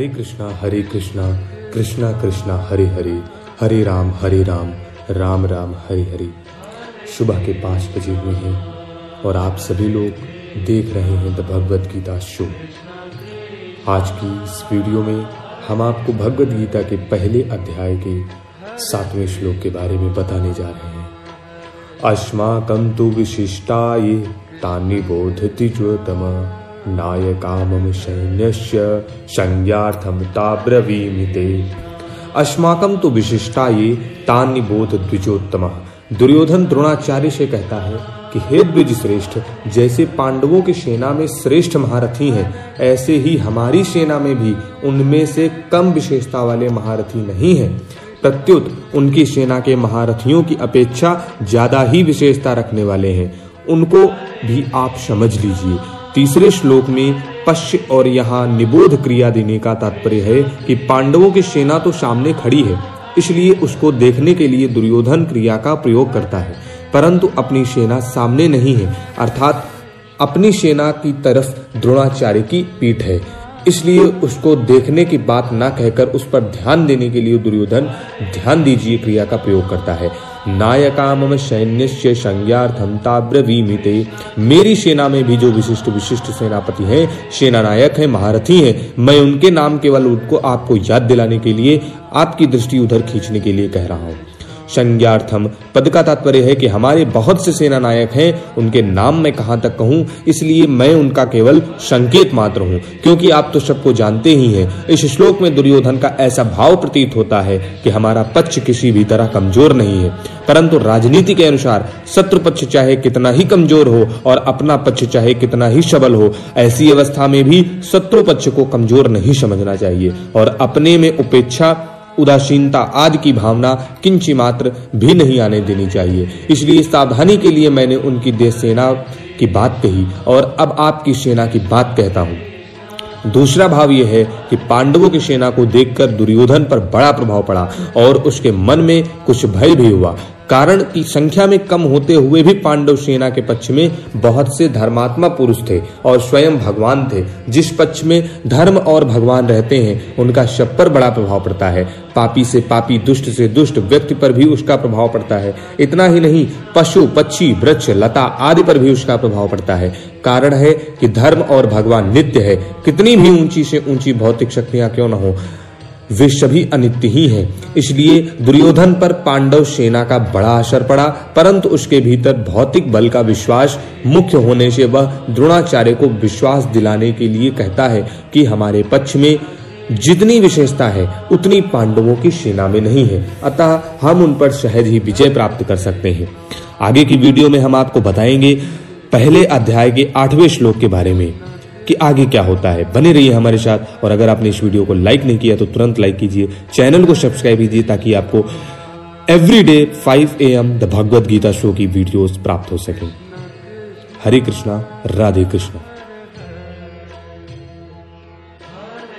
हरे कृष्णा हरे कृष्णा कृष्णा कृष्णा, हरे हरे हरे राम हरे राम राम राम, हरे हरे। सुबह के पाँच बजे हुए हैं और आप सभी लोग देख रहे हैं द भगवद गीता शो आज की इस वीडियो में हम आपको भगवद गीता के पहले अध्याय के सातवें श्लोक के बारे में बताने जा रहे हैं। अस्माकं तु विशिष्टाये तानि बोधति ज्योतम। सैन्यस्य संज्ञार्थम ताब्रवीमि ते विशिष्टा ये द्विजोत्तम। दुर्योधन द्रोणाचार्य से कहता है कि, हे द्विज श्रेष्ठ जैसे पांडवों की सेना में श्रेष्ठ महारथी हैं, ऐसे ही हमारी सेना में भी उनमें से कम विशेषता वाले महारथी नहीं हैं। प्रत्युत, उनकी सेना के महारथियों की अपेक्षा ज़्यादा ही विशेषता रखने वाले हैं। उनको भी आप समझ लीजिए। तीसरे श्लोक में पश्य और यहाँ निबोध क्रिया देने का तात्पर्य है कि पांडवों की सेना तो सामने खड़ी है, इसलिए उसको देखने के लिए दुर्योधन क्रिया का प्रयोग करता है। परंतु अपनी सेना सामने नहीं है, अर्थात अपनी सेना की तरफ़ द्रोणाचार्य की पीठ है। इसलिए उसको देखने की बात ना कहकर उस पर ध्यान देने के लिए दुर्योधन ध्यान दीजिए क्रिया का प्रयोग करता है। नायकामम सैन्य संज्ञार्थम ताब्रवीमिते मेरी सेना में भी जो विशिष्ट विशिष्ट सेनापति हैं सेना नायक हैं, महारथी हैं, मैं उनके नाम केवल उनको आपको याद दिलाने के लिए, आपकी दृष्टि उधर खींचने के लिए कह रहा हूँ। संज्ञार्थम। पद का तात्पर्य है कि हमारे बहुत से सेना नायक हैं, उनके नाम मैं कहाँ तक कहूँ, इसलिए मैं उनका केवल संकेत मात्र हूँ, क्योंकि आप तो सबको जानते ही हैं। इस श्लोक में दुर्योधन का ऐसा भाव प्रतीत होता है कि हमारा पक्ष किसी भी तरह कमज़ोर नहीं है। परंतु राजनीति के अनुसार, शत्रु पक्ष चाहे कितना ही कमज़ोर हो और अपना पक्ष चाहे कितना ही सबल हो, ऐसी अवस्था में भी शत्रु पक्ष को कमज़ोर नहीं समझना चाहिए। और अपने में उपेक्षा उदासीनता आदि की भावना किंची मात्र भी नहीं आने देनी चाहिए। इसलिए सावधानी के लिए मैंने उनकी देश सेना की बात कही और अब आपकी सेना की बात कहता हूँ। दूसरा भाव यह है कि पांडवों की सेना को देखकर दुर्योधन पर बड़ा प्रभाव पड़ा और उसके मन में कुछ भय भी हुआ। कारण की संख्या में कम होते हुए भी पांडव सेना के पक्ष में बहुत से धर्मात्मा पुरुष थे और स्वयं भगवान थे। जिस पक्ष में धर्म और भगवान रहते हैं, उनका शब पर बड़ा प्रभाव पड़ता है। पापी से पापी, दुष्ट से दुष्ट, व्यक्ति पर भी उसका प्रभाव पड़ता है। इतना ही नहीं, पशु, पक्षी, वृक्ष, लता आदि पर भी उसका प्रभाव पड़ता है। कारण है कि धर्म और भगवान नित्य है। कितनी भी ऊँची से ऊँची भौतिक शक्तियाँ क्यों न हो। वे सभी अनित्य ही हैं। इसलिए दुर्योधन पर पांडव सेना का बड़ा असर पड़ा, परंतु उसके भीतर भौतिक बल का विश्वास मुख्य होने से वह द्रोणाचार्य को विश्वास दिलाने के लिए कहता है कि हमारे पक्ष में जितनी विशेषता है, उतनी पांडवों की सेना में नहीं है। अतः हम उन पर सहज ही विजय प्राप्त कर सकते हैं। आगे की वीडियो में हम आपको बताएँगे पहले अध्याय के आठवें श्लोक के बारे में। कि आगे क्या होता है। बने रहिए हमारे साथ और अगर आपने इस वीडियो को लाइक नहीं किया तो तुरंत लाइक कीजिए। चैनल को सब्सक्राइब कीजिए ताकि आपको every day five A M the Bhagavad Gita show की वीडियोस प्राप्त हो सके। हरे कृष्णा, राधे कृष्णा।